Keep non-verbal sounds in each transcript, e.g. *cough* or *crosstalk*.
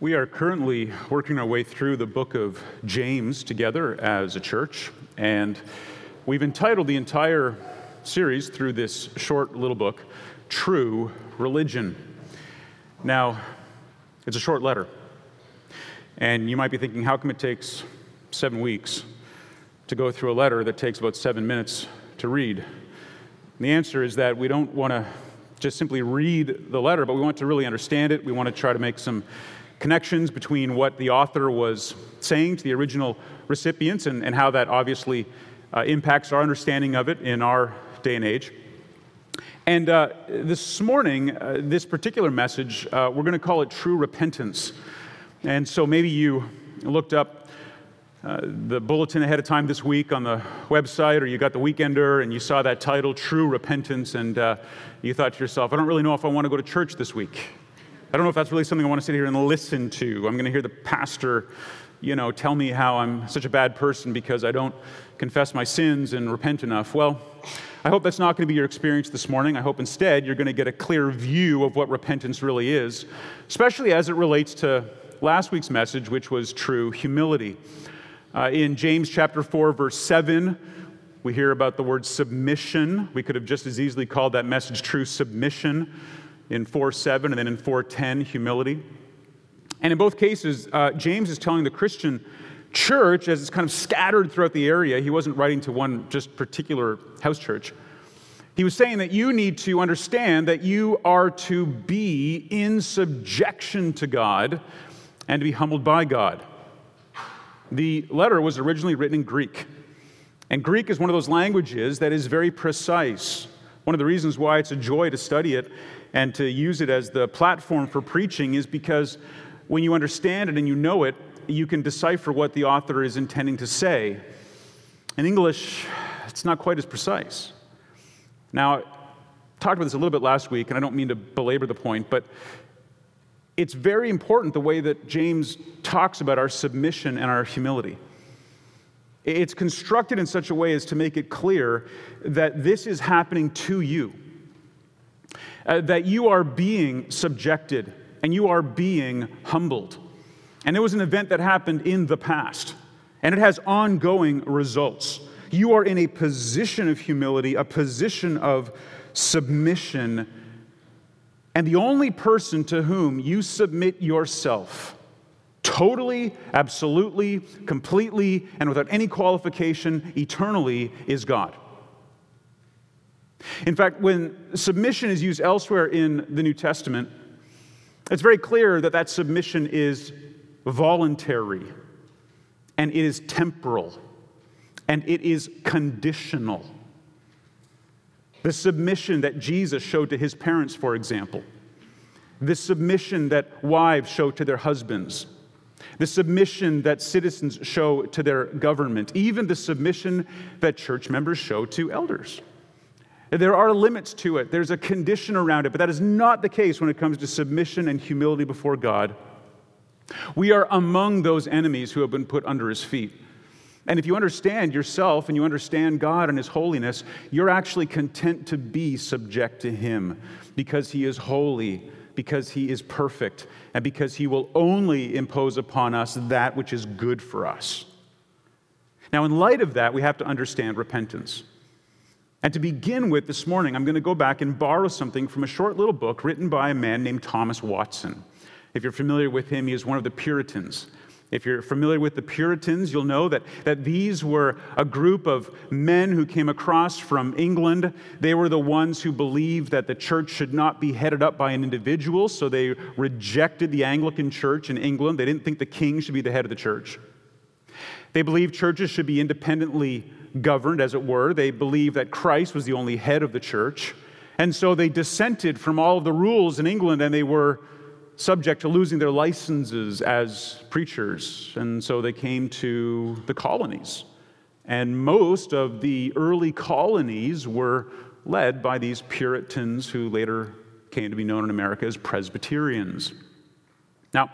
We are currently working our way through the book of James together as a church, and we've entitled the entire series through this short little book, True Religion. Now, it's a short letter, and you might be thinking, how come it takes seven weeks to go through a letter that takes about seven minutes to read? And the answer is that we don't want to just simply read the letter, but we want to really understand it. We want to try to make some connections between what the author was saying to the original recipients and, and how that obviously uh, impacts our understanding of it in our day and age. And uh, this morning, uh, this particular message, uh, we're going to call it True Repentance. And so maybe you looked up uh, the bulletin ahead of time this week on the website, or you got the weekender and you saw that title, True Repentance, and uh, you thought to yourself, I don't really know if I want to go to church this week. I don't know if that's really something I want to sit here and listen to. I'm going to hear the pastor, you know, tell me how I'm such a bad person because I don't confess my sins and repent enough. Well, I hope that's not going to be your experience this morning. I hope instead you're going to get a clear view of what repentance really is, especially as it relates to last week's message, which was true humility. Uh, in James chapter 4, verse 7, we hear about the word submission. We could have just as easily called that message true submission in 4.7 and then in 410, humility. And in both cases, uh, James is telling the Christian church, as it's kind of scattered throughout the area, he wasn't writing to one just particular house church. He was saying that you need to understand that you are to be in subjection to God and to be humbled by God. The letter was originally written in Greek. And Greek is one of those languages that is very precise. One of the reasons why it's a joy to study it and to use it as the platform for preaching is because when you understand it and you know it, you can decipher what the author is intending to say. In English, it's not quite as precise. Now, I talked about this a little bit last week, and I don't mean to belabor the point, but it's very important the way that James talks about our submission and our humility. It's constructed in such a way as to make it clear that this is happening to you uh, that you are being subjected and you are being humbled. And it was an event that happened in the past, and it has ongoing results. You are in a position of humility, a position of submission, and the only person to whom you submit yourself totally, absolutely, completely, and without any qualification eternally is God. In fact, when submission is used elsewhere in the New Testament, it's very clear that that submission is voluntary and it is temporal and it is conditional. The submission that Jesus showed to his parents, for example, the submission that wives show to their husbands, the submission that citizens show to their government, even the submission that church members show to elders. There are limits to it, there's a condition around it, but that is not the case when it comes to submission and humility before God. We are among those enemies who have been put under his feet. And if you understand yourself and you understand God and his holiness, you're actually content to be subject to him because he is holy, because he is perfect, and because he will only impose upon us that which is good for us. Now, in light of that, we have to understand repentance. And to begin with this morning, I'm going to go back and borrow something from a short little book written by a man named Thomas Watson. If you're familiar with him, he is one of the Puritans. If you're familiar with the Puritans, you'll know that, that these were a group of men who came across from England. They were the ones who believed that the church should not be headed up by an individual, so they rejected the Anglican church in England. They didn't think the king should be the head of the church. They believed churches should be independently governed, as it were. They believed that Christ was the only head of the church. And so they dissented from all of the rules in England and they were subject to losing their licenses as preachers. And so they came to the colonies. And most of the early colonies were led by these Puritans who later came to be known in America as Presbyterians. Now,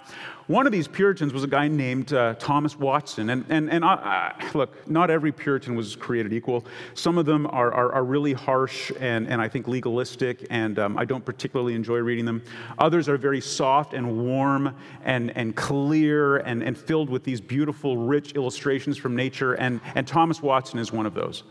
one of these Puritans was a guy named uh, Thomas Watson. And, and, and I, I, look, not every Puritan was created equal. Some of them are, are, are really harsh and, and I think legalistic, and um, I don't particularly enjoy reading them. Others are very soft and warm and, and clear and, and filled with these beautiful, rich illustrations from nature. And, and Thomas Watson is one of those.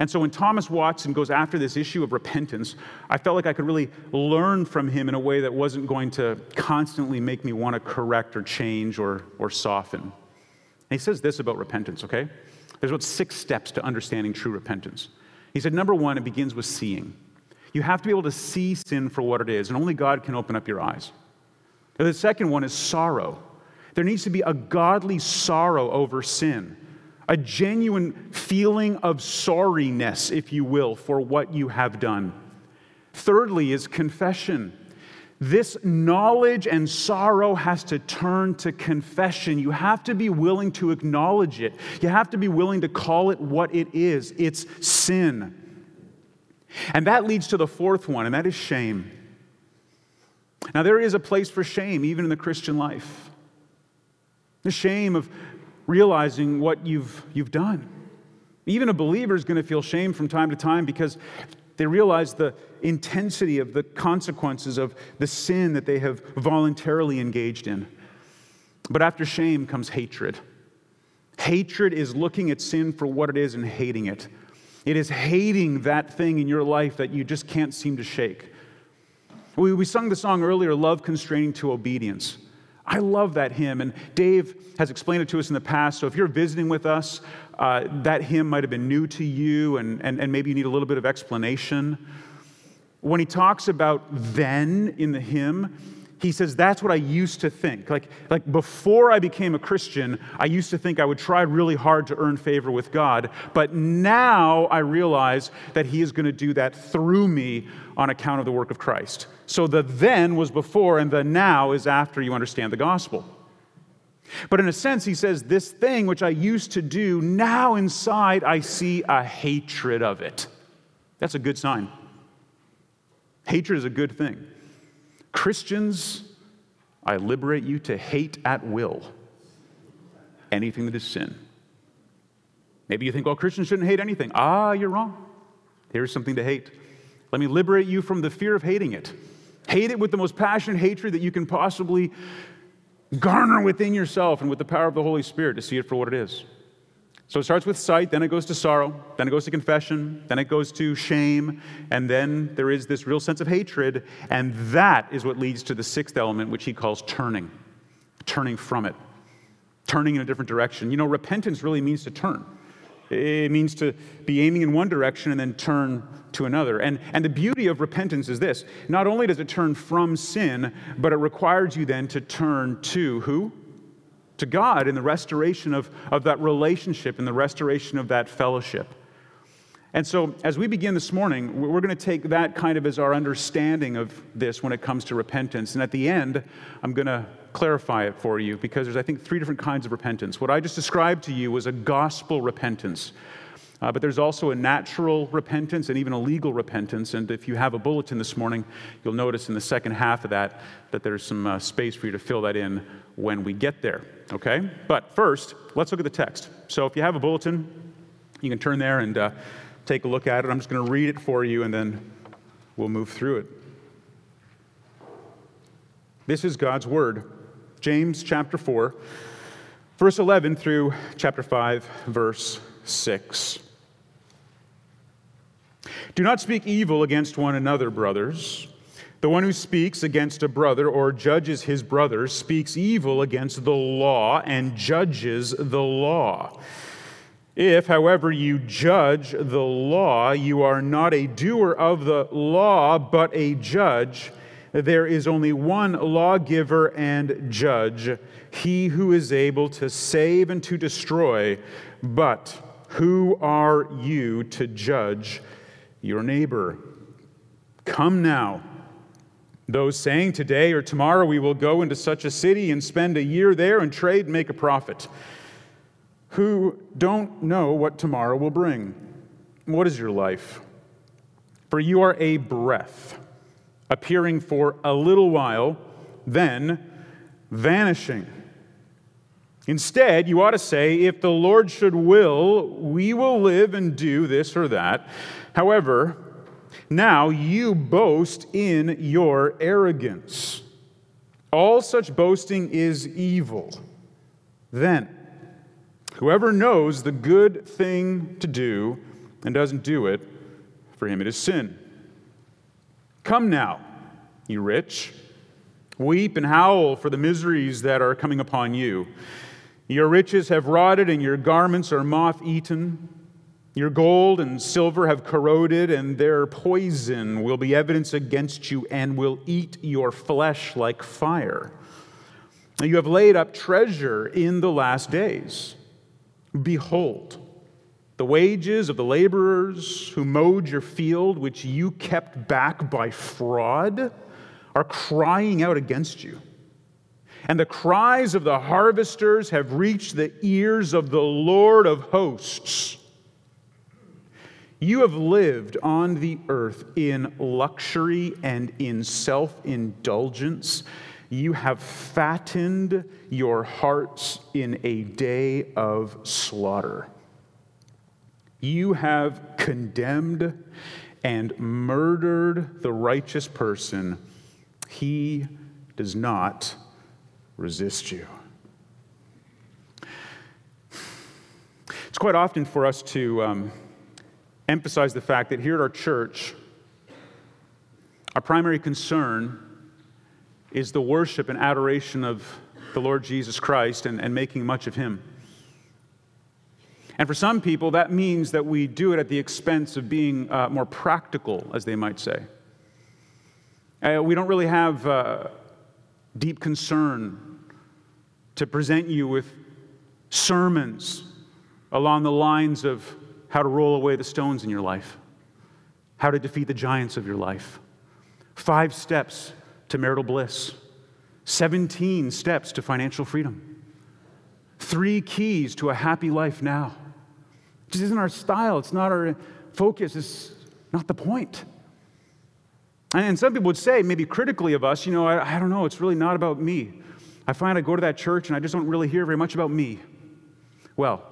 And so when Thomas Watson goes after this issue of repentance, I felt like I could really learn from him in a way that wasn't going to constantly make me want to correct or change or, or soften. And he says this about repentance, okay? There's about six steps to understanding true repentance. He said, number one, it begins with seeing. You have to be able to see sin for what it is, and only God can open up your eyes. And the second one is sorrow. There needs to be a godly sorrow over sin a genuine feeling of sorriness, if you will, for what you have done. Thirdly, is confession. This knowledge and sorrow has to turn to confession. You have to be willing to acknowledge it. You have to be willing to call it what it is it's sin. And that leads to the fourth one, and that is shame. Now, there is a place for shame, even in the Christian life. The shame of realizing what you've, you've done. Even a believer is going to feel shame from time to time because they realize the intensity of the consequences of the sin that they have voluntarily engaged in. But after shame comes hatred. Hatred is looking at sin for what it is and hating it. It is hating that thing in your life that you just can't seem to shake. We, we sung the song earlier, Love Constraining to Obedience. I love that hymn, and Dave has explained it to us in the past. So if you're visiting with us, uh, that hymn might have been new to you, and, and, and maybe you need a little bit of explanation. When he talks about then in the hymn, he says, That's what I used to think. Like, like before I became a Christian, I used to think I would try really hard to earn favor with God. But now I realize that He is going to do that through me on account of the work of Christ. So the then was before, and the now is after you understand the gospel. But in a sense, he says, This thing which I used to do, now inside I see a hatred of it. That's a good sign. Hatred is a good thing. Christians, I liberate you to hate at will anything that is sin. Maybe you think, well, Christians shouldn't hate anything. Ah, you're wrong. Here's something to hate. Let me liberate you from the fear of hating it. Hate it with the most passionate hatred that you can possibly garner within yourself and with the power of the Holy Spirit to see it for what it is. So it starts with sight, then it goes to sorrow, then it goes to confession, then it goes to shame, and then there is this real sense of hatred, and that is what leads to the sixth element, which he calls turning, turning from it, turning in a different direction. You know, repentance really means to turn. It means to be aiming in one direction and then turn to another. And, and the beauty of repentance is this not only does it turn from sin, but it requires you then to turn to who? To God in the restoration of, of that relationship and the restoration of that fellowship. And so, as we begin this morning, we're going to take that kind of as our understanding of this when it comes to repentance. And at the end, I'm going to clarify it for you because there's, I think, three different kinds of repentance. What I just described to you was a gospel repentance. Uh, but there's also a natural repentance and even a legal repentance. And if you have a bulletin this morning, you'll notice in the second half of that that there's some uh, space for you to fill that in when we get there. Okay? But first, let's look at the text. So if you have a bulletin, you can turn there and uh, take a look at it. I'm just going to read it for you and then we'll move through it. This is God's word. James chapter 4, verse 11 through chapter 5, verse 6. Do not speak evil against one another, brothers. The one who speaks against a brother or judges his brother speaks evil against the law and judges the law. If, however, you judge the law, you are not a doer of the law, but a judge. There is only one lawgiver and judge, he who is able to save and to destroy. But who are you to judge? your neighbor. Come now. Those saying, Today or tomorrow we will go into such a city and spend a year there and trade and make a profit, who don't know what tomorrow will bring. What is your life? For you are a breath, appearing for a little while, then vanishing. Instead, you ought to say, if the Lord should will, we will live and do this or that. However, now you boast in your arrogance. All such boasting is evil. Then, whoever knows the good thing to do and doesn't do it, for him it is sin. Come now, you rich, weep and howl for the miseries that are coming upon you. Your riches have rotted, and your garments are moth eaten. Your gold and silver have corroded, and their poison will be evidence against you and will eat your flesh like fire. You have laid up treasure in the last days. Behold, the wages of the laborers who mowed your field, which you kept back by fraud, are crying out against you. And the cries of the harvesters have reached the ears of the Lord of hosts. You have lived on the earth in luxury and in self indulgence. You have fattened your hearts in a day of slaughter. You have condemned and murdered the righteous person. He does not resist you. It's quite often for us to um, emphasize the fact that here at our church, our primary concern is the worship and adoration of the Lord Jesus Christ and, and making much of Him. And for some people, that means that we do it at the expense of being uh, more practical, as they might say. Uh, we don't really have uh, deep concern to present you with sermons along the lines of how to roll away the stones in your life, how to defeat the giants of your life, five steps to marital bliss, 17 steps to financial freedom, three keys to a happy life now. It just isn't our style, it's not our focus, it's not the point. And some people would say, maybe critically of us, you know, I, I, don't know, it's really not about me. I find I go to that church and I just don't really hear very much about me. Well,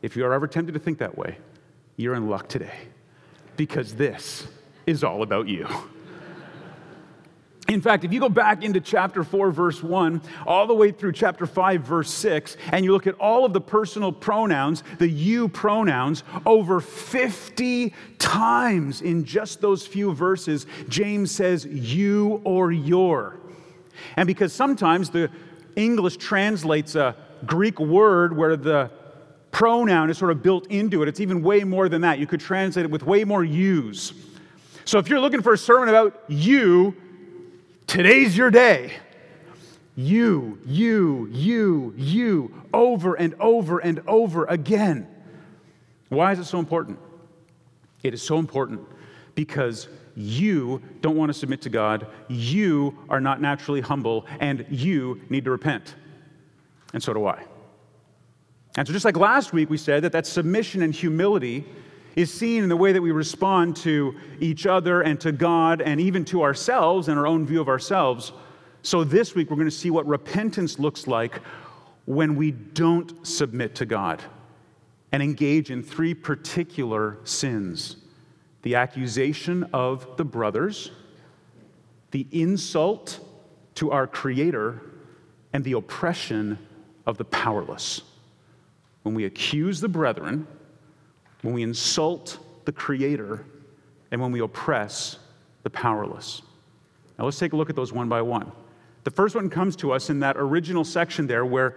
if you are ever tempted to think that way, you're in luck today because this is all about you. In fact, if you go back into chapter 4, verse 1, all the way through chapter 5, verse 6, and you look at all of the personal pronouns, the you pronouns, over 50 times in just those few verses, James says you or your. And because sometimes the English translates a Greek word where the pronoun is sort of built into it, it's even way more than that. You could translate it with way more yous. So if you're looking for a sermon about you, Today's your day. You, you, you, you, over and over and over again. Why is it so important? It is so important because you don't want to submit to God, you are not naturally humble, and you need to repent. And so do I. And so, just like last week, we said that that submission and humility is seen in the way that we respond to each other and to God and even to ourselves and our own view of ourselves. So, this week, we're going to see what repentance looks like when we don't submit to God and engage in three particular sins the accusation of the brothers, the insult to our Creator, and the oppression of the powerless. When we accuse the brethren, when we insult the Creator, and when we oppress the powerless. Now let's take a look at those one by one. The first one comes to us in that original section there where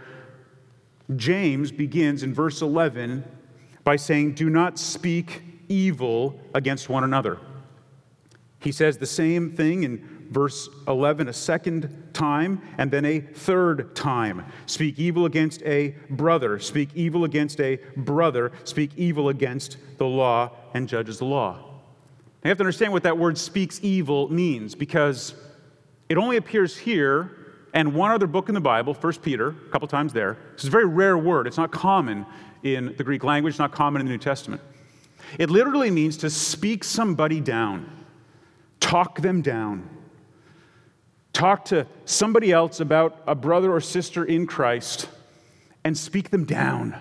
James begins in verse 11 by saying, Do not speak evil against one another. He says the same thing in verse 11 a second time and then a third time. Speak evil against a brother, speak evil against a brother, speak evil against the law and judges the law. you have to understand what that word speaks evil means because it only appears here and one other book in the Bible, 1 Peter, a couple times there. It's a very rare word. It's not common in the Greek language, it's not common in the New Testament. It literally means to speak somebody down, talk them down, talk to somebody else about a brother or sister in Christ and speak them down.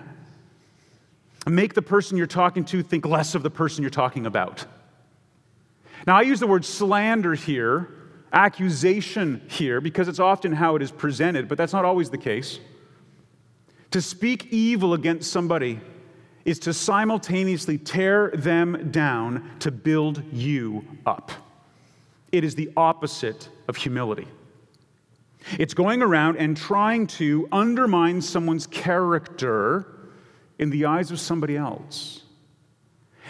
Make the person you're talking to think less of the person you're talking about. Now, I use the word slander here, accusation here, because it's often how it is presented, but that's not always the case. To speak evil against somebody is to simultaneously tear them down to build you up. It is the opposite of humility. It's going around and trying to undermine someone's character in the eyes of somebody else.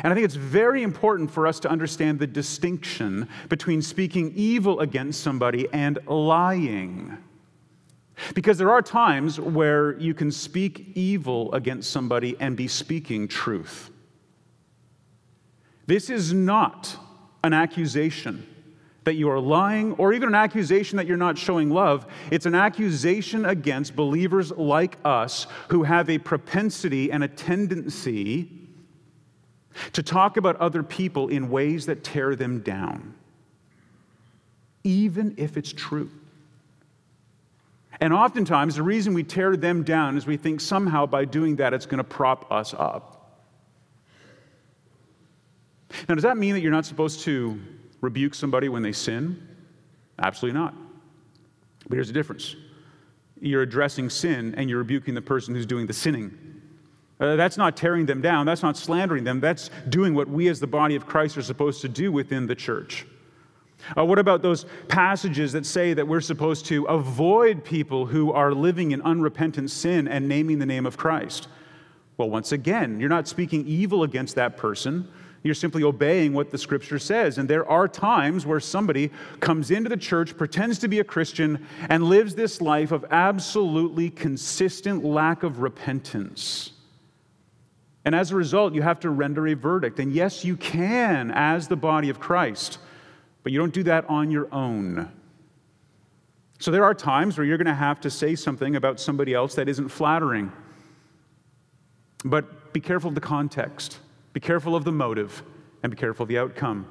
And I think it's very important for us to understand the distinction between speaking evil against somebody and lying. Because there are times where you can speak evil against somebody and be speaking truth. This is not an accusation that you are lying, or even an accusation that you're not showing love. It's an accusation against believers like us who have a propensity and a tendency to talk about other people in ways that tear them down, even if it's true. And oftentimes, the reason we tear them down is we think somehow by doing that it's going to prop us up. Now, does that mean that you're not supposed to rebuke somebody when they sin? Absolutely not. But here's the difference you're addressing sin and you're rebuking the person who's doing the sinning. Uh, that's not tearing them down, that's not slandering them, that's doing what we as the body of Christ are supposed to do within the church. Uh, what about those passages that say that we're supposed to avoid people who are living in unrepentant sin and naming the name of Christ? Well, once again, you're not speaking evil against that person. You're simply obeying what the scripture says. And there are times where somebody comes into the church, pretends to be a Christian, and lives this life of absolutely consistent lack of repentance. And as a result, you have to render a verdict. And yes, you can as the body of Christ, but you don't do that on your own. So there are times where you're going to have to say something about somebody else that isn't flattering. But be careful of the context. Be careful of the motive and be careful of the outcome.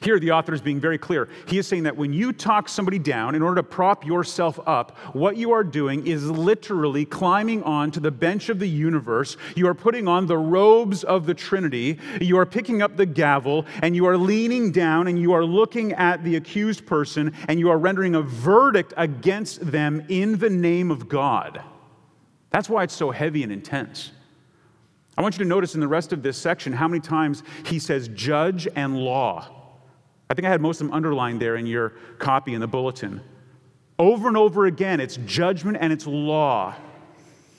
Here, the author is being very clear. He is saying that when you talk somebody down in order to prop yourself up, what you are doing is literally climbing onto the bench of the universe. You are putting on the robes of the Trinity. You are picking up the gavel and you are leaning down and you are looking at the accused person and you are rendering a verdict against them in the name of God. That's why it's so heavy and intense. I want you to notice in the rest of this section how many times he says judge and law. I think I had most of them underlined there in your copy in the bulletin. Over and over again, it's judgment and it's law.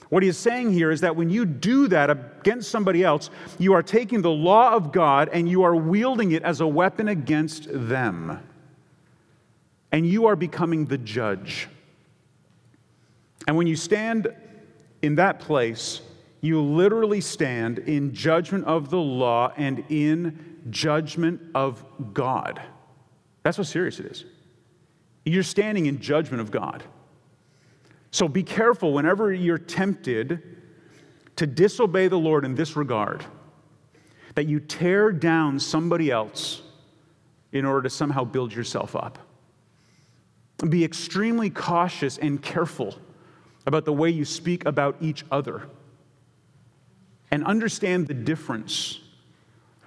What he is saying here is that when you do that against somebody else, you are taking the law of God and you are wielding it as a weapon against them. And you are becoming the judge. And when you stand in that place, you literally stand in judgment of the law and in judgment of God. That's how serious it is. You're standing in judgment of God. So be careful whenever you're tempted to disobey the Lord in this regard, that you tear down somebody else in order to somehow build yourself up. Be extremely cautious and careful about the way you speak about each other and understand the difference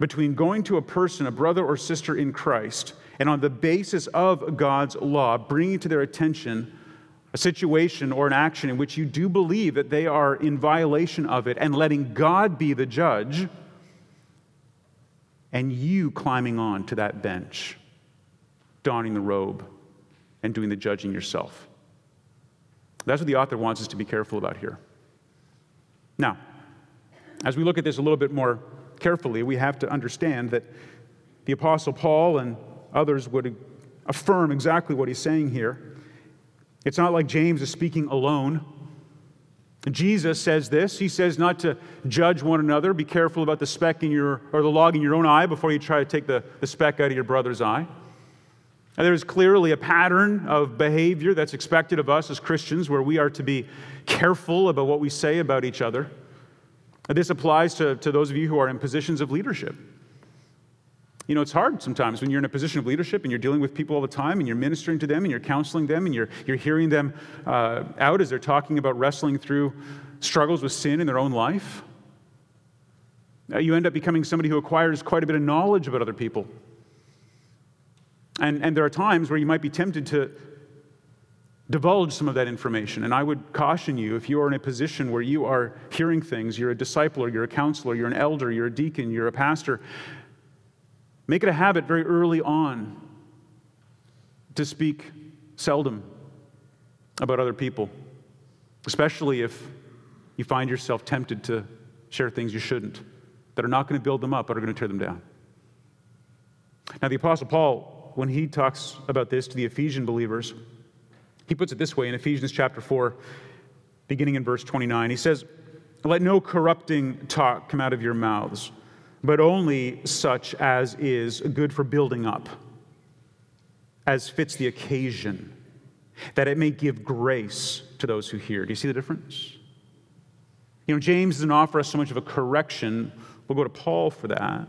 between going to a person, a brother or sister in Christ, and on the basis of God's law, bringing to their attention a situation or an action in which you do believe that they are in violation of it, and letting God be the judge, and you climbing on to that bench, donning the robe, and doing the judging yourself. That's what the author wants us to be careful about here. Now, as we look at this a little bit more carefully, we have to understand that the Apostle Paul and others would affirm exactly what he's saying here. It's not like James is speaking alone. Jesus says this. He says not to judge one another. Be careful about the speck in your, or the log in your own eye before you try to take the, the speck out of your brother's eye. And there is clearly a pattern of behavior that's expected of us as Christians where we are to be careful about what we say about each other. This applies to, to those of you who are in positions of leadership. You know, it's hard sometimes when you're in a position of leadership and you're dealing with people all the time and you're ministering to them and you're counseling them and you're, you're hearing them uh, out as they're talking about wrestling through struggles with sin in their own life. Uh, you end up becoming somebody who acquires quite a bit of knowledge about other people. And, and there are times where you might be tempted to divulge some of that information. And I would caution you if you are in a position where you are hearing things, you're a disciple, or you're a counselor, you're an elder, you're a deacon, you're a pastor, make it a habit very early on to speak seldom about other people, especially if you find yourself tempted to share things you shouldn't, that are not going to build them up, but are going to tear them down. Now, the Apostle Paul, when he talks about this to the Ephesian believers, he puts it this way in Ephesians chapter 4, beginning in verse 29. He says, Let no corrupting talk come out of your mouths, but only such as is good for building up, as fits the occasion, that it may give grace to those who hear. Do you see the difference? You know, James doesn't offer us so much of a correction. We'll go to Paul for that.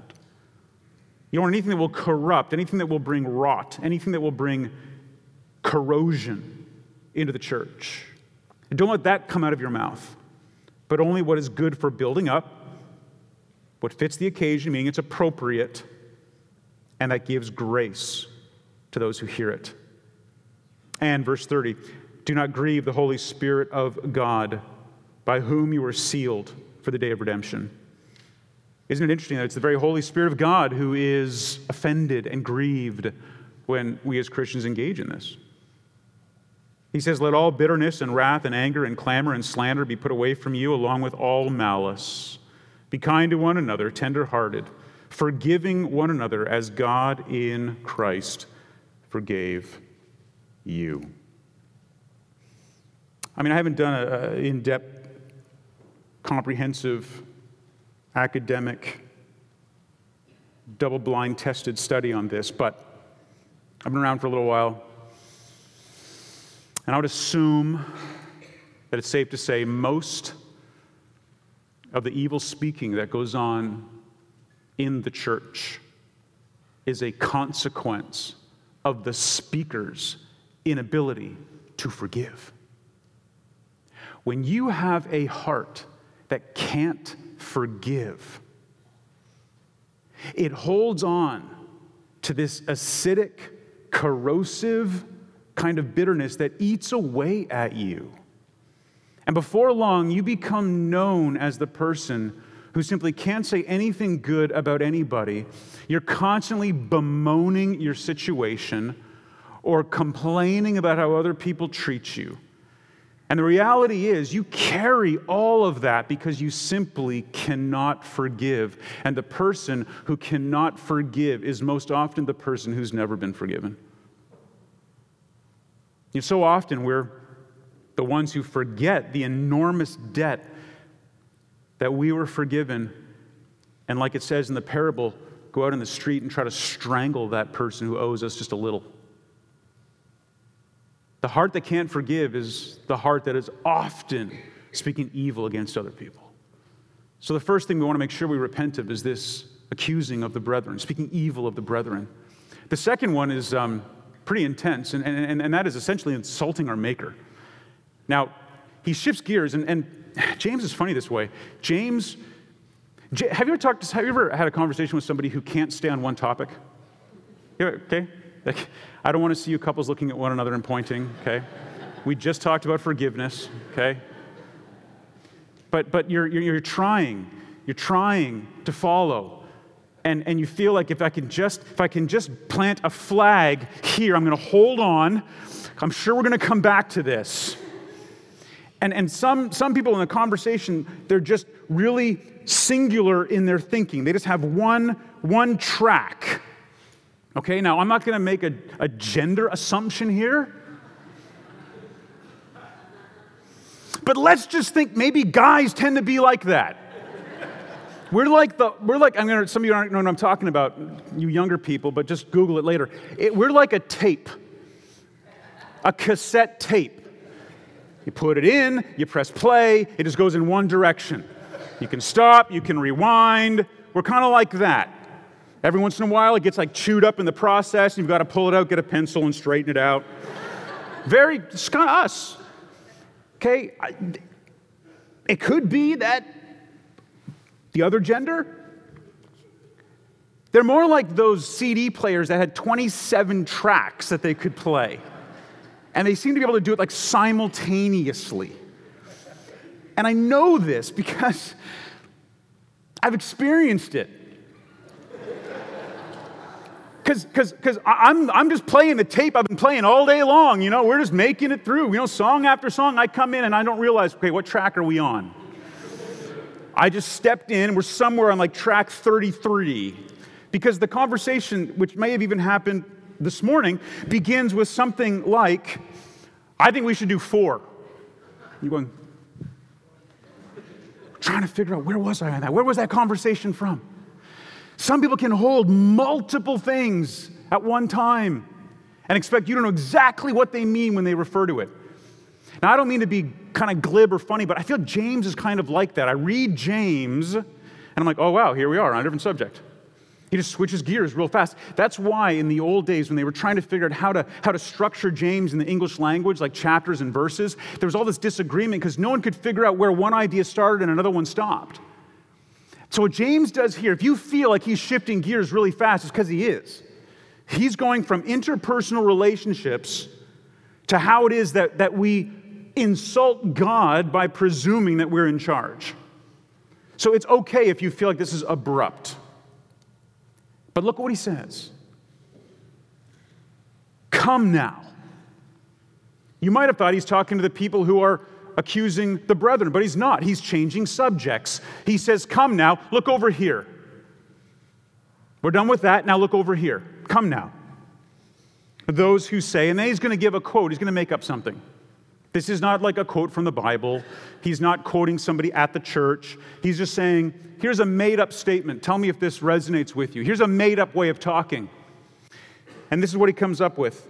You want anything that will corrupt, anything that will bring rot, anything that will bring corrosion into the church. And don't let that come out of your mouth, but only what is good for building up, what fits the occasion, meaning it's appropriate, and that gives grace to those who hear it. And verse 30 do not grieve the Holy Spirit of God, by whom you were sealed for the day of redemption. Isn't it interesting that it's the very Holy Spirit of God who is offended and grieved when we as Christians engage in this? He says, Let all bitterness and wrath and anger and clamor and slander be put away from you, along with all malice. Be kind to one another, tenderhearted, forgiving one another as God in Christ forgave you. I mean, I haven't done an in depth, comprehensive, academic, double blind tested study on this, but I've been around for a little while. And I would assume that it's safe to say most of the evil speaking that goes on in the church is a consequence of the speaker's inability to forgive. When you have a heart that can't forgive, it holds on to this acidic, corrosive, kind of bitterness that eats away at you. And before long, you become known as the person who simply can't say anything good about anybody. You're constantly bemoaning your situation or complaining about how other people treat you. And the reality is, you carry all of that because you simply cannot forgive. And the person who cannot forgive is most often the person who's never been forgiven. So often we're the ones who forget the enormous debt that we were forgiven, and like it says in the parable, go out in the street and try to strangle that person who owes us just a little. The heart that can't forgive is the heart that is often speaking evil against other people. So, the first thing we want to make sure we repent of is this accusing of the brethren, speaking evil of the brethren. The second one is um, pretty intense, and, and, and that is essentially insulting our Maker. Now, he shifts gears, and, and James is funny this way. James, have you ever talked to, have you ever had a conversation with somebody who can't stay on one topic? Okay? Like, I don't want to see you couples looking at one another and pointing, okay? We just talked about forgiveness, okay? But, but you're, you're, you're trying, you're trying to follow and, and you feel like if I can just if I can just plant a flag here, I'm to hold on. I'm sure we're to come back to this. And, and some, some people in the conversation, they're just really singular in their thinking. They just have one, one track. Okay, now I'm not to make a, a gender assumption here. But let's just think maybe guys tend to be like that. We're like the, we're like, I'm gonna, some of you aren't know what I'm talking about, you younger people, but just Google it later. It, we're like a tape, a cassette tape. You put it in, you press play, it just goes in one direction. You can stop, you can rewind. We're kind of like that. Every once in a while, it gets like chewed up in the process, and you've got to pull it out, get a pencil, and straighten it out. Very, it's kind of us. Okay? It could be that the other gender, they're more like those CD players that had 27 tracks that they could play. And they seem to be able to do it like simultaneously. And I know this because *laughs* I've experienced it. Because I'm, I'm just playing the tape I've been playing all day long. You know, we're just making it through. You know, song after song, I come in and I don't realize, okay, what track are we on? I just stepped in, we're somewhere on like track 33. Because the conversation, which may have even happened this morning, begins with something like, I think we should do four. You're going, trying to figure out where was I on that? Where was that conversation from? Some people can hold multiple things at one time and expect you to know exactly what they mean when they refer to it. Now, I don't mean to be kind of glib or funny, but I feel James is kind of like that. I read James and I'm like, oh, wow, here we are on a different subject. He just switches gears real fast. That's why in the old days, when they were trying to figure out how to, how to structure James in the English language, like chapters and verses, there was all this disagreement because no one could figure out where one idea started and another one stopped. So, what James does here, if you feel like he's shifting gears really fast, it's because he is. He's going from interpersonal relationships to how it is that, that we insult God by presuming that we're in charge. So, it's okay if you feel like this is abrupt. But look what he says Come now. You might have thought he's talking to the people who are accusing the brethren, but he's not. He's changing subjects. He says, Come now, look over here. We're done with that. Now look over here. Come now. Those who say, and then he's going to give a quote, he's going to make up something. This is not like a quote from the Bible. He's not quoting somebody at the church. He's just saying, here's a made up statement. Tell me if this resonates with you. Here's a made up way of talking. And this is what he comes up with.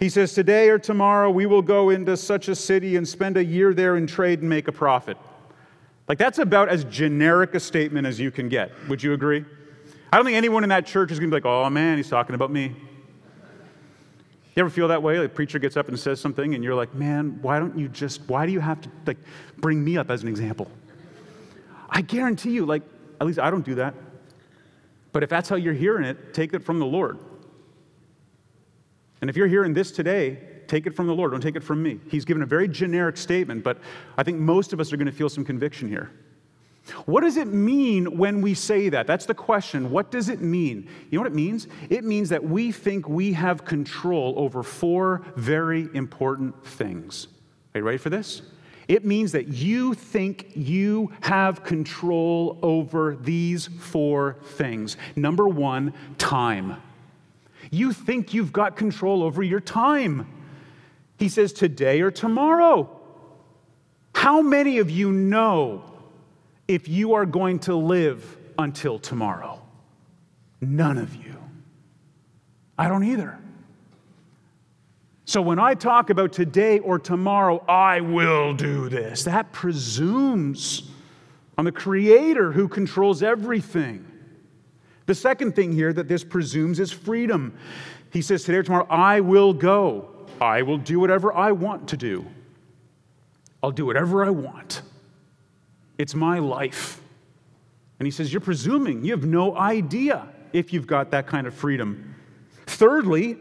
He says, Today or tomorrow we will go into such a city and spend a year there and trade and make a profit. Like, that's about as generic a statement as you can get. Would you agree? I don't think anyone in that church is going to be like, oh man, he's talking about me. You ever feel that way? Like, preacher gets up and says something, and you're like, man, why don't you just, why do you have to, like, bring me up as an example? I guarantee you, like, at least I don't do that. But if that's how you're hearing it, take it from the Lord. And if you're hearing this today, take it from the Lord, don't take it from me. He's given a very generic statement, but I think most of us are going to feel some conviction here. What does it mean when we say that? That's the question. What does it mean? You know what it means? It means that we think we have control over four very important things. Are you ready for this? It means that you think you have control over these four things. Number one, time. You think you've got control over your time. He says, today or tomorrow. How many of you know if you are going to live until tomorrow? None of you. I don't either. So when I talk about today or tomorrow, I will do this, that presumes on the Creator who controls everything. The second thing here that this presumes is freedom. He says, Today or tomorrow, I will go. I will do whatever I want to do. I'll do whatever I want. It's my life. And he says, You're presuming. You have no idea if you've got that kind of freedom. Thirdly,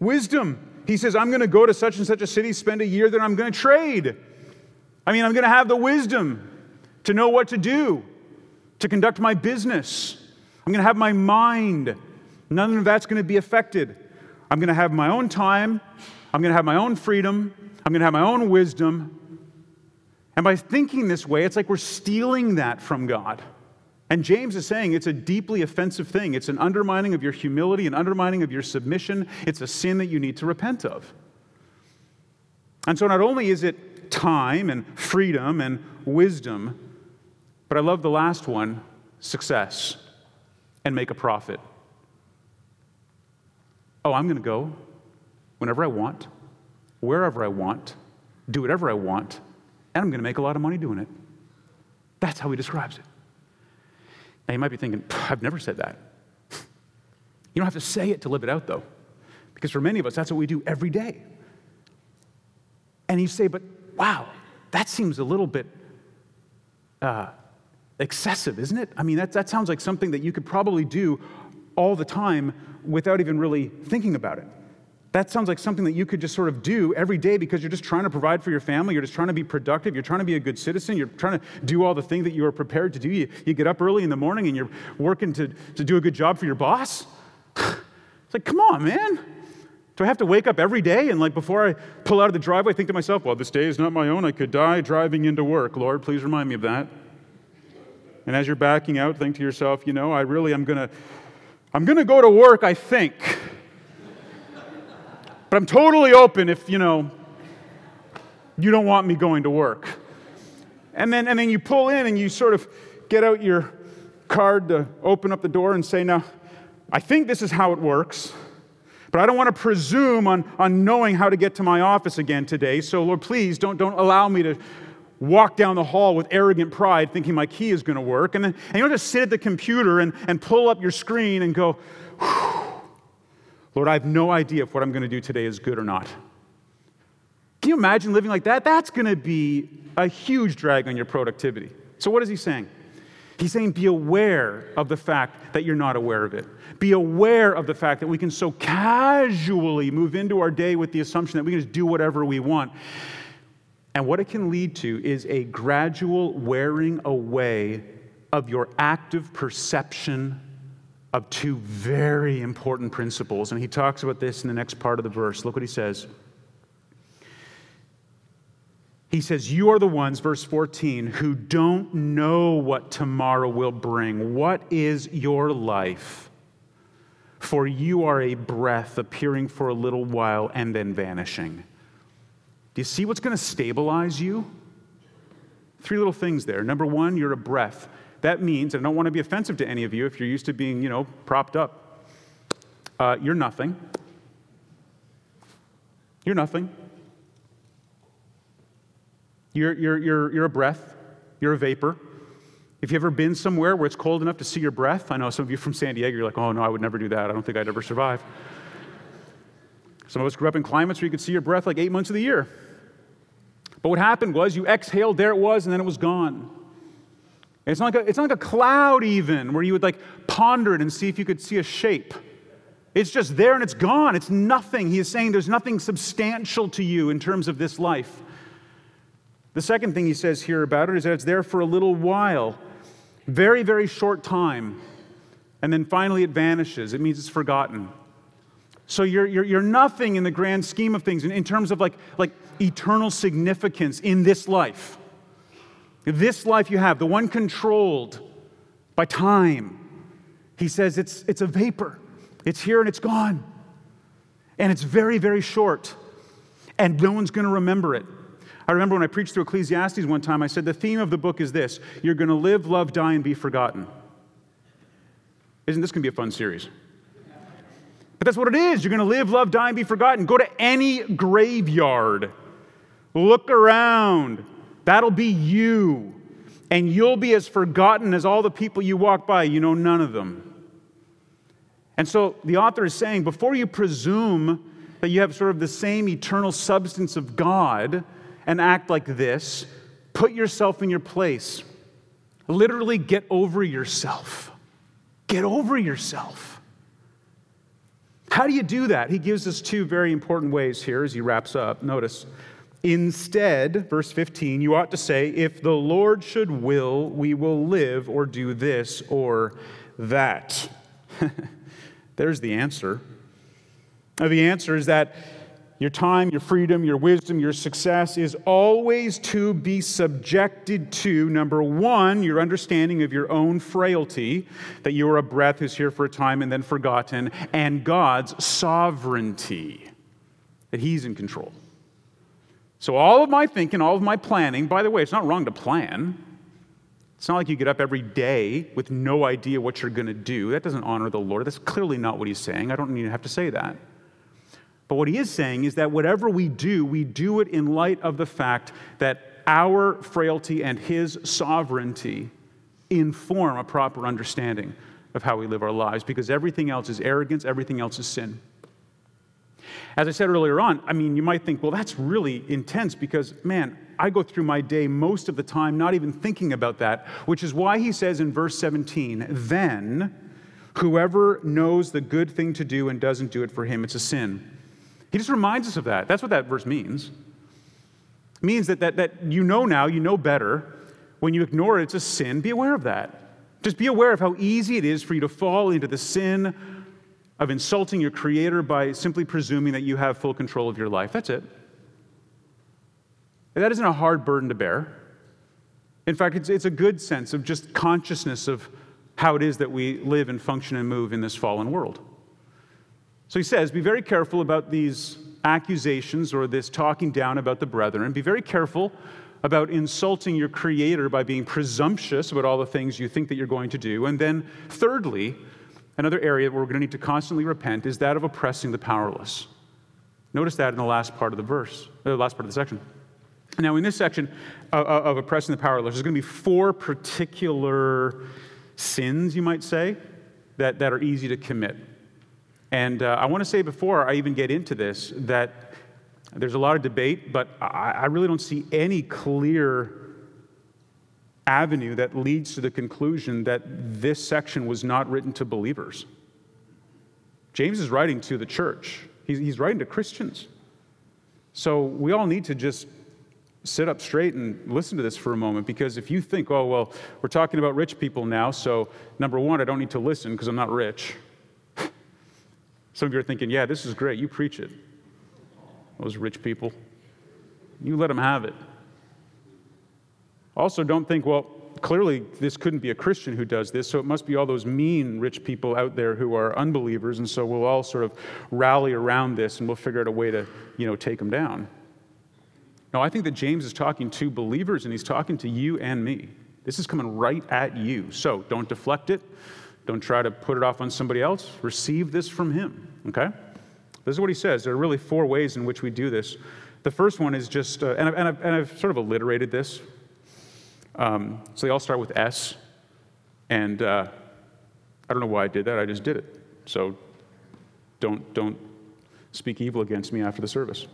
wisdom. He says, I'm going to go to such and such a city, spend a year there, I'm going to trade. I mean, I'm going to have the wisdom to know what to do, to conduct my business. I'm going to have my mind. None of that's going to be affected. I'm going to have my own time. I'm going to have my own freedom. I'm going to have my own wisdom. And by thinking this way, it's like we're stealing that from God. And James is saying it's a deeply offensive thing. It's an undermining of your humility, an undermining of your submission. It's a sin that you need to repent of. And so, not only is it time and freedom and wisdom, but I love the last one success and make a profit. Oh, I'm going to go whenever I want, wherever I want, do whatever I want, and I'm going to make a lot of money doing it. That's how he describes it. Now, you might be thinking, I've never said that. You don't have to say it to live it out, though, because for many of us, that's what we do every day. And you say, but wow, that seems a little bit uh, excessive, isn't it? I mean, that, that sounds like something that you could probably do all the time without even really thinking about it. That sounds like something that you could just sort of do every day because you're just trying to provide for your family. You're just trying to be productive. You're trying to be a good citizen. You're trying to do all the things that you are prepared to do. You, you get up early in the morning and you're working to, to do a good job for your boss. *sighs* it's like, come on, man. Do I have to wake up every day and, like, before I pull out of the driveway, think to myself, well, this day is not my own. I could die driving into work. Lord, please remind me of that. And as you're backing out, think to yourself, you know, I really am going to I'm going to go to work, I think. But I'm totally open if, you know, you don't want me going to work. And then, and then you pull in and you sort of get out your card to open up the door and say, Now, I think this is how it works, but I don't want to presume on, on knowing how to get to my office again today. So, Lord, please don't, don't allow me to walk down the hall with arrogant pride thinking my key is going to work. And then and you don't just sit at the computer and, and pull up your screen and go, Lord, I have no idea if what I'm going to do today is good or not. Can you imagine living like that? That's going to be a huge drag on your productivity. So, what is he saying? He's saying, be aware of the fact that you're not aware of it. Be aware of the fact that we can so casually move into our day with the assumption that we can just do whatever we want. And what it can lead to is a gradual wearing away of your active perception of two very important principles. And he talks about this in the next part of the verse. Look what he says. He says, You are the ones, verse 14, who don't know what tomorrow will bring. What is your life? For you are a breath appearing for a little while and then vanishing. Do you see what's going to stabilize you? Three little things there. Number one, you're a breath. That means, I don't want to be offensive to any of you if you're used to being, you know, propped up, uh, you're nothing. You're nothing. You're, you're, you're, you're a breath, you're a vapor. If you've ever been somewhere where it's cold enough to see your breath, I know some of you from San Diego, you're like, oh no, I would never do that. I don't think I'd ever survive. Some of us grew up in climates where you could see your breath like eight months of the year. But what happened was you exhaled, there it was, and then it was gone. It's not, like a, it's not like a cloud, even, where you would like ponder it and see if you could see a shape. It's just there and it's gone. It's nothing. He is saying there's nothing substantial to you in terms of this life. The second thing he says here about it is that it's there for a little while, very, very short time, and then finally it vanishes. It means it's forgotten. So you're, you're, you're nothing in the grand scheme of things in, in terms of like, like eternal significance in this life. This life you have, the one controlled by time, he says it's, it's a vapor. It's here and it's gone. And it's very, very short. And no one's going to remember it. I remember when I preached through Ecclesiastes one time, I said the theme of the book is this you're going to live, love, die, and be forgotten. Isn't this going to be a fun series? But that's what it is. You're going to live, love, die, and be forgotten. Go to any graveyard, look around. That'll be you. And you'll be as forgotten as all the people you walk by. You know none of them. And so the author is saying before you presume that you have sort of the same eternal substance of God and act like this, put yourself in your place. Literally get over yourself. Get over yourself. How do you do that? He gives us two very important ways here as he wraps up. Notice, instead, verse 15, you ought to say, If the Lord should will, we will live or do this or that. *laughs* There's the answer. Now, the answer is that your time, your freedom, your wisdom, your success is always to be subjected to number one, your understanding of your own frailty, that you are a breath who's here for a time and then forgotten, and God's sovereignty, that He's in control. So, all of my thinking, all of my planning, by the way, it's not wrong to plan. It's not like you get up every day with no idea what you're going to do. That doesn't honor the Lord. That's clearly not what He's saying. I don't to have to say that. But what he is saying is that whatever we do, we do it in light of the fact that our frailty and his sovereignty inform a proper understanding. of how we live our lives because everything else is arrogance, everything else is sin. As I said earlier on, I mean, you might think, well, that's really intense because, man, I go through my day most of the time not even thinking about that, which is why he says in verse 17, then whoever knows the good thing to do and doesn't do it for him, it's a sin. He just reminds us of that. That's what that verse means. It means that, that, that you know now, you know better. When you ignore it, it's a sin. Be aware of that. Just be aware of how easy it is for you to fall into the sin of insulting your Creator by simply presuming that you have full control of your life. That's it. And that isn't a hard burden to bear. In fact, it's, it's a good sense of just consciousness of how it is that we live and function and move in this fallen world. So he says, Be very careful about these accusations or this talking down about the brethren. Be very careful about insulting your Creator by being presumptuous about all the things you think that you're going to do. And then, thirdly, Another area where we're going to need to constantly repent is that of oppressing the powerless. Notice that in the last part of the verse, uh, the last part of the section. Now, in this section of, of oppressing the powerless, there's going to be four particular sins, you might say, that, that are easy to commit. And uh, I want to say before I even get into this that there's a lot of debate, but I, I really don't see any clear avenue that leads to the conclusion that this section was not written to believers. James is writing to the church, he's, he's writing to Christians. So we all need to just sit up straight and listen to this for a moment because if you think, oh, well, we're talking about rich people now, so number one, I don't need to listen because I'm not rich. *laughs* Some of you are thinking, yeah, this is great. You preach it. Those rich people. You let them have it. Also, don't think, well, clearly this couldn't be a Christian who does this, so it must be all those mean rich people out there who are unbelievers, and so we'll all sort of rally around this and we'll figure out a way to, you know, take them down. No, I think that James is talking to believers and he's talking to you and me. This is coming right at you. So don't deflect it. Don't try to put it off on somebody else. Receive this from him, okay? This is what he says. There are really four ways in which we do this. The first one is just, uh, and, I've, and, I've, and I've sort of alliterated this um, so they all start with S. And uh, I don't know why I did that, I just did it. So don't, don't speak evil against me after the service.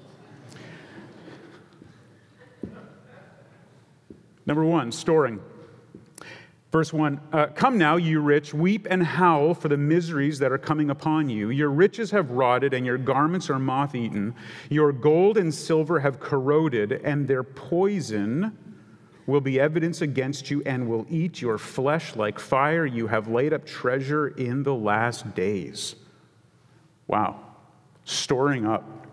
Number one, storing. Verse 1 uh, Come now, you rich, weep and howl for the miseries that are coming upon you. Your riches have rotted, and your garments are moth eaten. Your gold and silver have corroded, and their poison will be evidence against you and will eat your flesh like fire. You have laid up treasure in the last days. Wow. Storing up.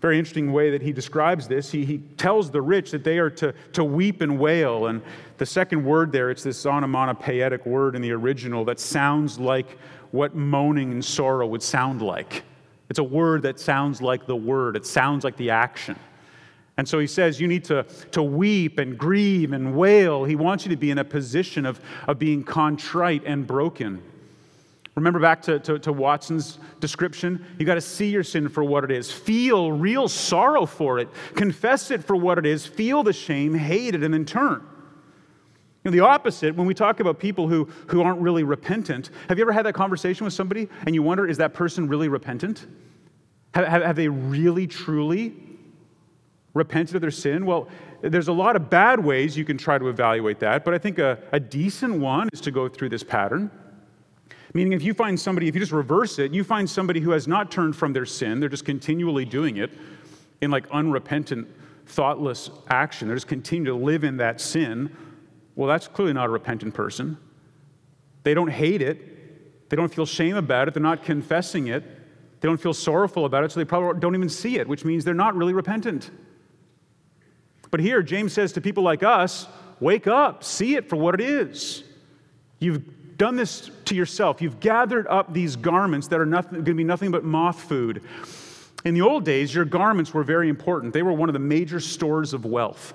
Very interesting way that he describes this. He, he tells the rich that they are to, to weep and wail. And the second word there, it's this onomatopoetic word in the original that sounds like what moaning and sorrow would sound like. It's a word that sounds like the word, it sounds like the action. And so he says you need to, to weep and grieve and wail. He wants you to be in a position of, of being contrite and broken. Remember back to, to, to Watson's description? You got to see your sin for what it is, feel real sorrow for it, confess it for what it is, feel the shame, hate it, and then turn. You know, the opposite, when we talk about people who, who aren't really repentant, have you ever had that conversation with somebody and you wonder, is that person really repentant? Have, have, have they really, truly repented of their sin? Well, there's a lot of bad ways you can try to evaluate that, but I think a, a decent one is to go through this pattern. Meaning, if you find somebody, if you just reverse it, you find somebody who has not turned from their sin, they're just continually doing it in like unrepentant, thoughtless action. They're just continuing to live in that sin. Well, that's clearly not a repentant person. They don't hate it, they don't feel shame about it, they're not confessing it, they don't feel sorrowful about it, so they probably don't even see it, which means they're not really repentant. But here, James says to people like us, wake up, see it for what it is. You've done this to yourself. You've gathered up these garments that are going to be nothing but moth food. In the old days, your garments were very important. They were one of the major stores of wealth.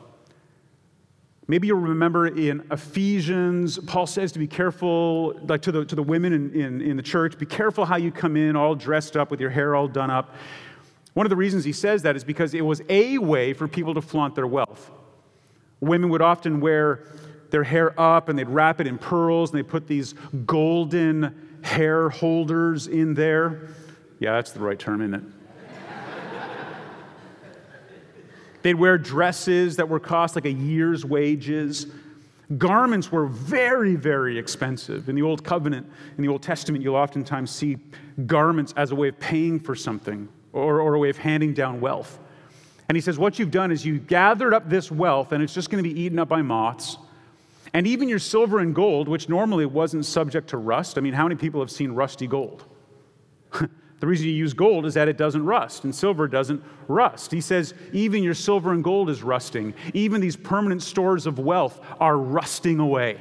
Maybe you'll remember in Ephesians, Paul says to be careful, like to the, to the women in, in, in the church, be careful how you come in all dressed up with your hair all done up. One of the reasons he says that is because it was a way for people to flaunt their wealth. Women would often wear their hair up and they'd wrap it in pearls and they put these golden hair holders in there. Yeah, that's the right term, isn't it? *laughs* they'd wear dresses that were cost like a year's wages. Garments were very, very expensive. In the Old Covenant, in the Old Testament, you'll oftentimes see garments as a way of paying for something or, or a way of handing down wealth. And he says, What you've done is you gathered up this wealth, and it's just going to be eaten up by moths. And even your silver and gold, which normally wasn't subject to rust. I mean, how many people have seen rusty gold? *laughs* the reason you use gold is that it doesn't rust, and silver doesn't rust. He says, even your silver and gold is rusting. Even these permanent stores of wealth are rusting away.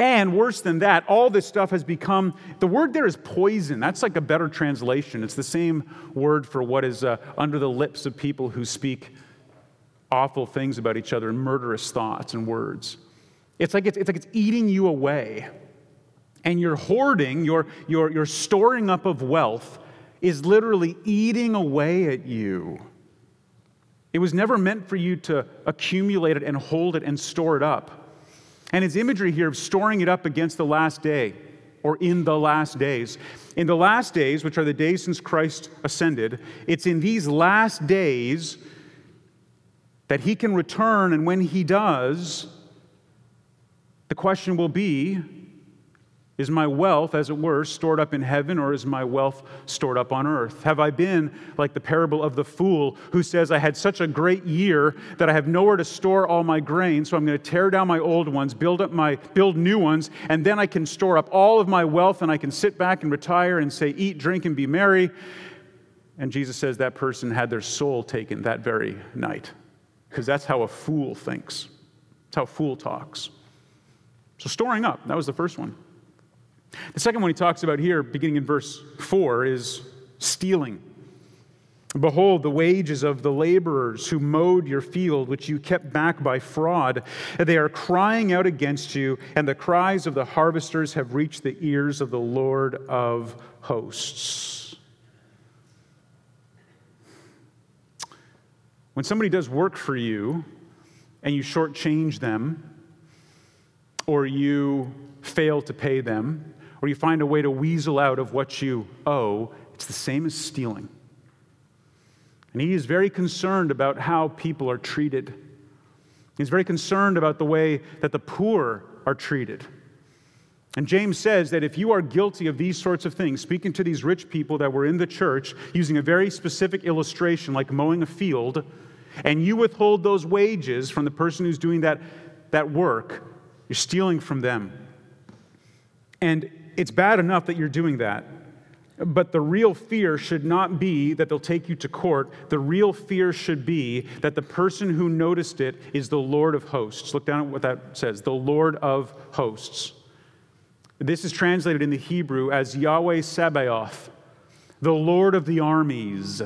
And worse than that, all this stuff has become the word there is poison. That's like a better translation. It's the same word for what is uh, under the lips of people who speak awful things about each other, and murderous thoughts and words. It's like it's, it's like it's eating you away. And your hoarding, your, your, your storing up of wealth, is literally eating away at you. It was never meant for you to accumulate it and hold it and store it up. And his imagery here of storing it up against the last day or in the last days. In the last days, which are the days since Christ ascended, it's in these last days that he can return, and when he does, the question will be is my wealth, as it were, stored up in heaven, or is my wealth stored up on earth? Have I been like the parable of the fool who says, I had such a great year that I have nowhere to store all my grain, so I'm going to tear down my old ones, build up my build new ones, and then I can store up all of my wealth and I can sit back and retire and say, Eat, drink, and be merry. And Jesus says that person had their soul taken that very night. Because that's how a fool thinks. That's how a fool talks. So, storing up, that was the first one. The second one he talks about here, beginning in verse 4, is stealing. Behold, the wages of the laborers who mowed your field, which you kept back by fraud, they are crying out against you, and the cries of the harvesters have reached the ears of the Lord of hosts. When somebody does work for you and you shortchange them, or you fail to pay them, or you find a way to weasel out of what you owe, it's the same as stealing. And he is very concerned about how people are treated. He's very concerned about the way that the poor are treated. And James says that if you are guilty of these sorts of things, speaking to these rich people that were in the church, using a very specific illustration like mowing a field, and you withhold those wages from the person who's doing that, that work, you're stealing from them. And it's bad enough that you're doing that. But the real fear should not be that they'll take you to court. The real fear should be that the person who noticed it is the Lord of hosts. Look down at what that says the Lord of hosts. This is translated in the Hebrew as Yahweh Sabaoth, the Lord of the armies,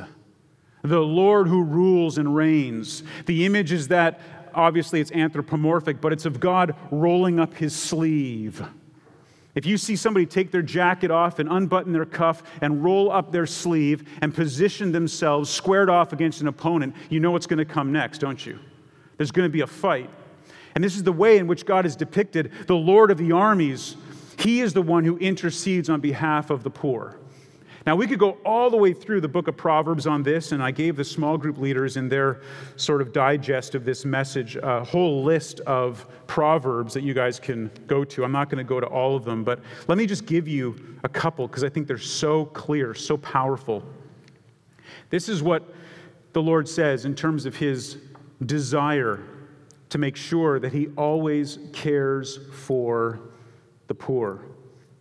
the Lord who rules and reigns. The image is that obviously it's anthropomorphic, but it's of God rolling up his sleeve if you see somebody take their jacket off and unbutton their cuff and roll up their sleeve and position themselves squared off against an opponent, you know what's going to come next, don't you? There's going to be a fight. And this is the way in which God is depicted the Lord of the armies. He is the one who intercedes on behalf of the poor. Now, we could go all the way through the book of Proverbs on this, and I gave the small group leaders in their sort of digest of this message a whole list of Proverbs that you guys can go to. I'm not going to go to all of them, but let me just give you a couple because I think they're so clear, so powerful. This is what the Lord says in terms of his desire to make sure that he always cares for the poor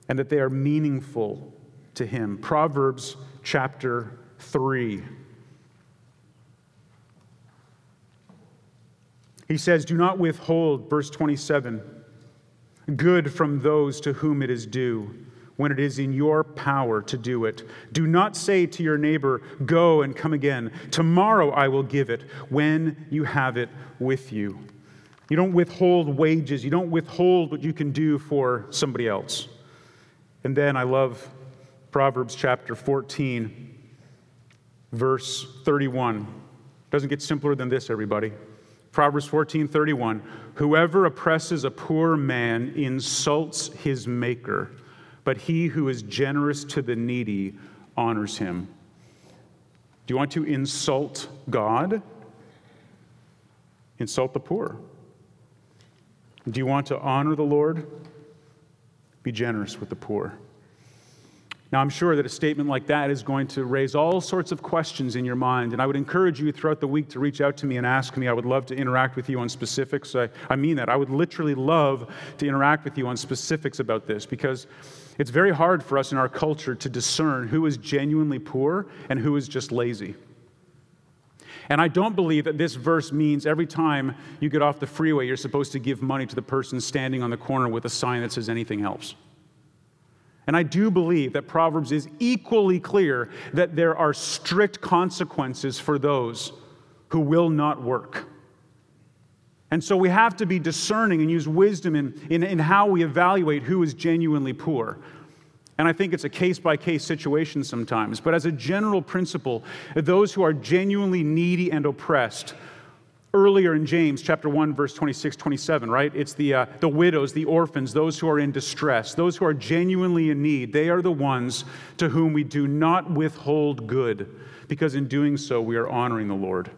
and that they are meaningful to him. Proverbs chapter 3. He says, Do not withhold, verse 27, good from those to whom it is due when it is in your power to do it. Do not say to your neighbor, Go and come again. Tomorrow I will give it when you have it with you. You don't withhold wages, you don't withhold what you can do for somebody else. And then I love Proverbs chapter 14, verse 31. Doesn't get simpler than this, everybody. Proverbs 14:31 Whoever oppresses a poor man insults his maker, but he who is generous to the needy honors him. Do you want to insult God? Insult the poor. Do you want to honor the Lord? Be generous with the poor. Now, I'm sure that a statement like that is going to raise all sorts of questions in your mind, and I would encourage you throughout the week to reach out to me and ask me. I would love to interact with you on specifics. I, I mean that. I would literally love to interact with you on specifics about this because it's very hard for us in our culture to discern who is genuinely poor and who is just lazy. And I don't believe that this verse means every time you get off the freeway, you're supposed to give money to the person standing on the corner with a sign that says anything else. And I do believe that Proverbs is equally clear that there are strict consequences for those who will not work. And so we have to be discerning and use wisdom in, in, in how we evaluate who is genuinely poor. And I think it's a case by case situation sometimes. But as a general principle, those who are genuinely needy and oppressed earlier in James chapter 1 verse 26 27 right? It's the uh, the widows the orphans those who are in distress those who are genuinely in need. They are the ones to whom we do not withhold good because in doing so we are honoring the Lord.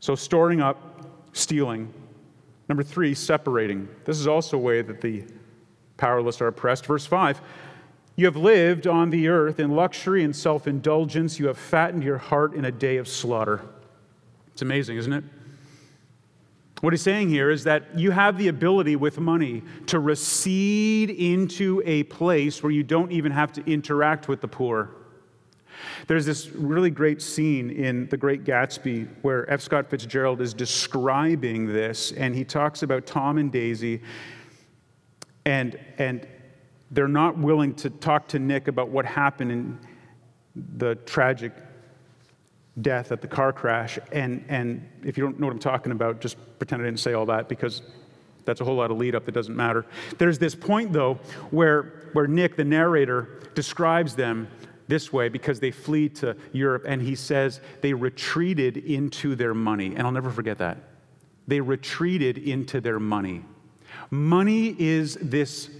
So storing up stealing. Number 3 separating. This is also a way that the powerless are oppressed. Verse 5 you have lived on the earth in luxury and self-indulgence. You have fattened your heart in a day of slaughter it's amazing, isn't it? What he's saying here is that you have the ability with money to recede into a place where you don't even have to interact with the poor. There's this really great scene in The Great Gatsby where F. Scott Fitzgerald is describing this, and he talks about Tom and Daisy, and, and they're not willing to talk to Nick about what happened in the tragic death at the car crash. And, and if you don't know what I'm talking about, just pretend I didn't say all that because that's a whole lot of lead up that doesn't matter. There's this point, though, where, where Nick, the narrator, describes them this way because they flee to Europe, and he says they retreated into their money. And I'll never forget that. They retreated into their money. Money is this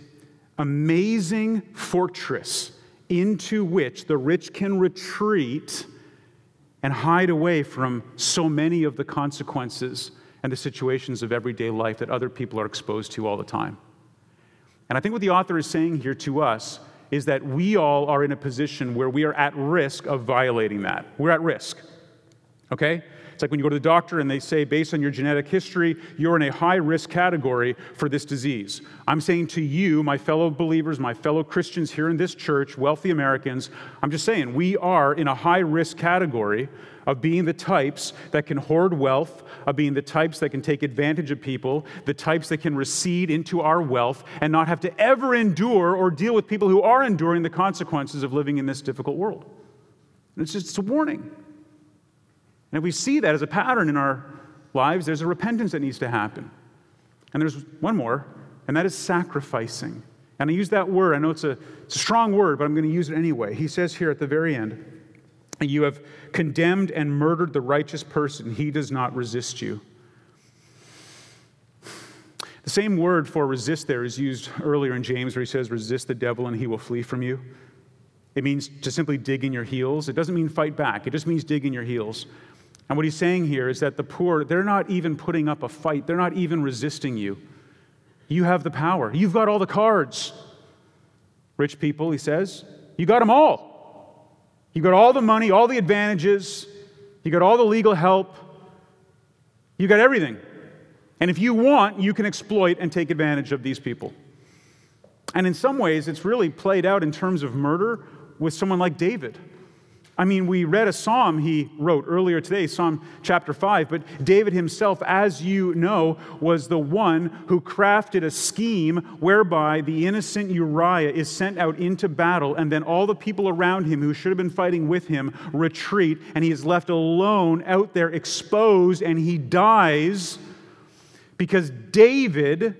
amazing fortress into which the rich can retreat and hide away from so many of the consequences and the situations of everyday life that other people are exposed to all the time. And I think what the author is saying here to us is that we all are in a position where we are at risk of violating that. We're at risk. Okay? It's like when you go to the doctor and they say, based on your genetic history, you're in a high risk category for this disease. I'm saying to you, my fellow believers, my fellow Christians here in this church, wealthy Americans, I'm just saying, we are in a high risk category of being the types that can hoard wealth, of being the types that can take advantage of people, the types that can recede into our wealth and not have to ever endure or deal with people who are enduring the consequences of living in this difficult world. It's just a warning. And we see that as a pattern in our lives, there's a repentance that needs to happen. And there's one more, and that is sacrificing. And I use that word, I know it's a, it's a strong word, but I'm going to use it anyway. He says here at the very end, You have condemned and murdered the righteous person, he does not resist you. The same word for resist there is used earlier in James, where he says, Resist the devil and he will flee from you. It means to simply dig in your heels. It doesn't mean fight back, it just means dig in your heels. And what he's saying here is that the poor, they're not even putting up a fight, they're not even resisting you. You have the power, you've got all the cards. Rich people, he says, you got them all. You got all the money, all the advantages, you got all the legal help, you got everything. And if you want, you can exploit and take advantage of these people. And in some ways, it's really played out in terms of murder with someone like David. I mean, we read a psalm he wrote earlier today, Psalm chapter 5, but David himself, as you know, was the one who crafted a scheme whereby the innocent Uriah is sent out into battle, and then all the people around him who should have been fighting with him retreat, and he is left alone out there exposed, and he dies because David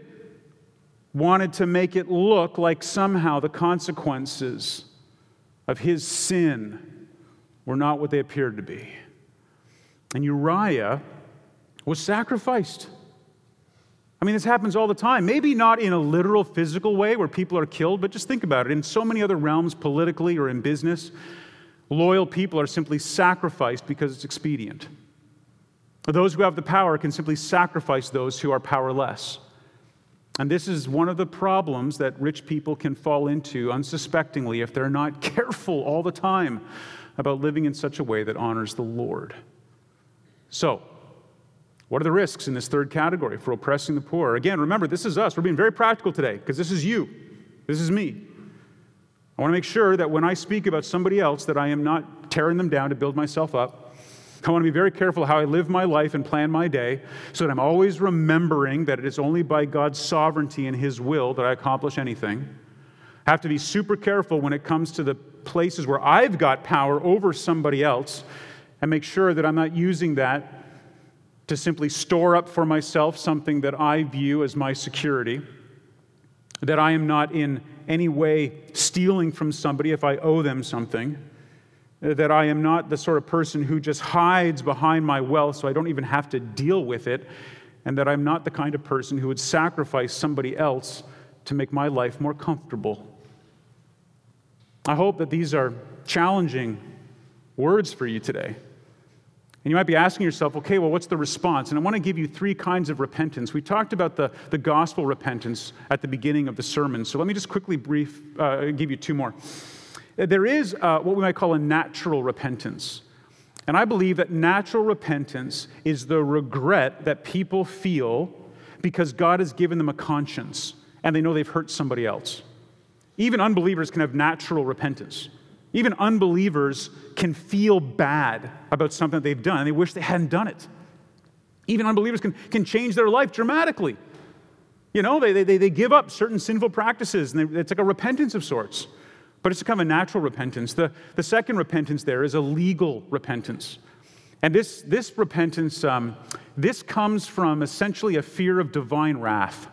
wanted to make it look like somehow the consequences of his sin were not what they appeared to be. And Uriah was sacrificed. I mean, this happens all the time. Maybe not in a literal physical way where people are killed, but just think about it. In so many other realms, politically or in business, loyal people are simply sacrificed because it's expedient. Those who have the power can simply sacrifice those who are powerless. And this is one of the problems that rich people can fall into unsuspectingly if they're not *laughs* careful all the time about living in such a way that honors the Lord. So, what are the risks in this third category for oppressing the poor? Again, remember, this is us. We're being very practical today because this is you. This is me. I want to make sure that when I speak about somebody else that I am not tearing them down to build myself up. I want to be very careful how I live my life and plan my day so that I'm always remembering that it is only by God's sovereignty and his will that I accomplish anything. I have to be super careful when it comes to the places where I've got power over somebody else and make sure that I'm not using that to simply store up for myself something that I view as my security, that I am not in any way stealing from somebody if I owe them something, that I am not the sort of person who just hides behind my wealth so I don't even have to deal with it, and that I'm not the kind of person who would sacrifice somebody else to make my life more comfortable. I hope that these are challenging words for you today. And you might be asking yourself, okay, well, what's the response? And I want to give you three kinds of repentance. We talked about the, the gospel repentance at the beginning of the sermon. So let me just quickly brief, uh, give you two more. There is uh, what we might call a natural repentance. And I believe that natural repentance is the regret that people feel because God has given them a conscience and they know they've hurt somebody else. Even unbelievers can have natural repentance. Even unbelievers can feel bad about something that they've done and they wish they hadn't done it. Even unbelievers can, can change their life dramatically. You know, they, they, they give up certain sinful practices and they, it's like a repentance of sorts. But it's kind of a natural repentance. The, the second repentance there is a legal repentance. And this, this repentance, um, this comes from essentially a fear of divine wrath.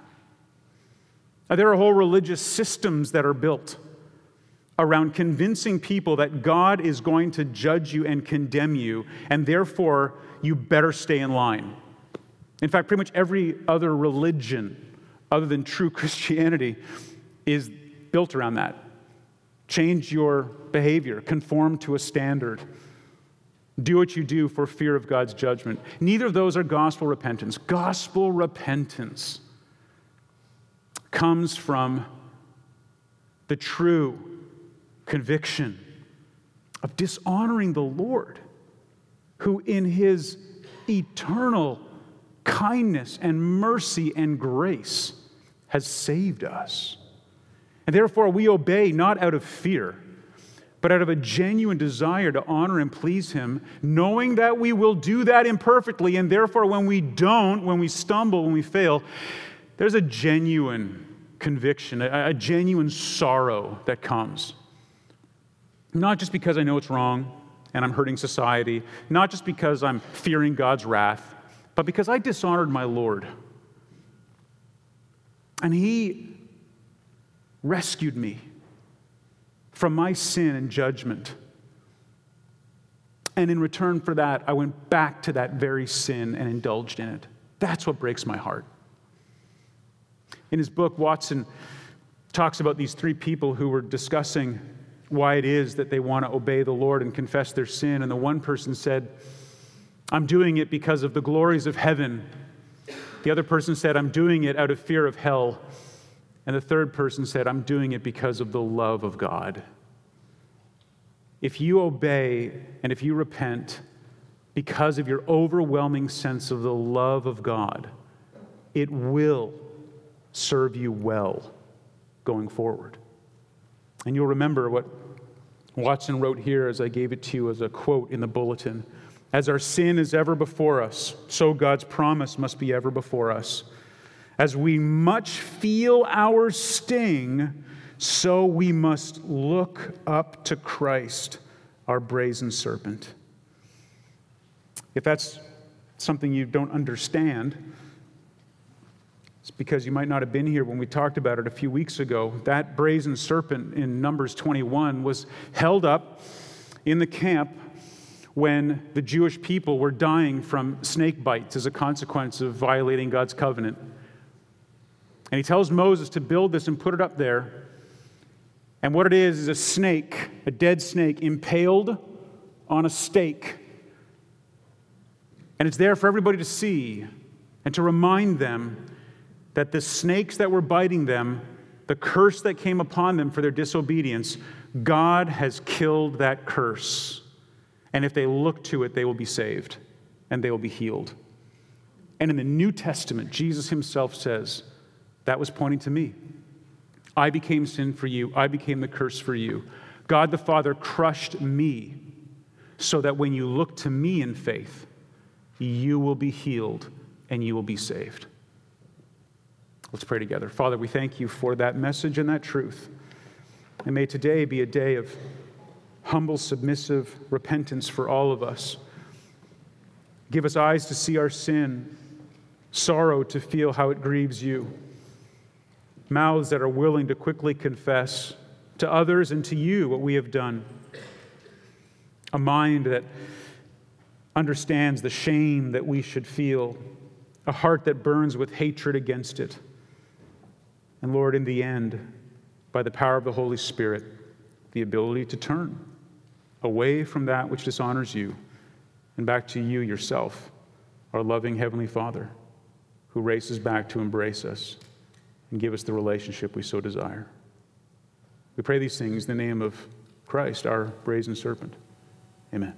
Now, there are whole religious systems that are built around convincing people that God is going to judge you and condemn you, and therefore you better stay in line. In fact, pretty much every other religion other than true *laughs* Christianity is built around that. Change your behavior, conform to a standard. Do what you do for fear of God's judgment. Neither of those are gospel repentance. Gospel repentance comes from the true conviction of dishonoring the Lord, who in his eternal kindness and mercy and grace has saved us. And therefore, we obey not out of fear, but out of a genuine desire to honor and please Him, knowing that we will do that imperfectly. And therefore, when we don't, when we stumble, when we fail, there's a genuine conviction, a, a genuine sorrow that comes. Not just because I know it's wrong and I'm hurting society, not just because I'm fearing God's wrath, but because I dishonored my Lord. And He rescued me from my sin and judgment. And in return for that, I went back to that very sin and indulged in it. That's what breaks my heart. In his book, Watson talks about these three people who were discussing why it is that they want to obey the Lord and confess their sin. And the one person said, I'm doing it because of the glories of heaven. The other person said, I'm doing it out of fear of hell. And the third person said, I'm doing it because of the love of God. If you obey and if you repent because of your overwhelming sense of the love of God, it will serve you well going forward. And you'll remember what Watson wrote here as I gave it to you as a quote in the bulletin. As our sin is ever before us, so God's promise must be ever before us. As we much feel our sting, so we must look up to Christ, our brazen serpent. If that's something you don't understand, because you might not have been here when we talked about it a few weeks ago. That brazen serpent in Numbers 21 was held up in the camp when the Jewish people were dying from snake bites as a consequence of violating God's covenant. And he tells Moses to build this and put it up there. And what it is is a snake, a dead snake, impaled on a stake. And it's there for everybody to see and to remind them that the snakes that were biting them, the curse that came upon them for their disobedience, God has killed that curse. And if they look to it, they will be saved and they will be healed. And in the New Testament, Jesus himself says, that was pointing to me. I became sin for you, I became the curse for you. God the Father crushed me so that when you look to me in faith, you will be healed and you will be saved. Let's pray together. Father, we thank you for that message and that truth. And may today be a day of humble, submissive repentance for all of us. Give us eyes to see our sin, sorrow to feel how it grieves you, mouths that are willing to quickly confess to others and to you what we have done, a mind that understands the shame that we should feel, a heart that burns with hatred against it. And Lord, in the end, by the power of the Holy Spirit, the ability to turn away from that which dishonors you and back to you yourself, our loving Heavenly Father, who races back to embrace us and give us the relationship we so desire. We pray these things in the name of Christ, our brazen serpent. Amen.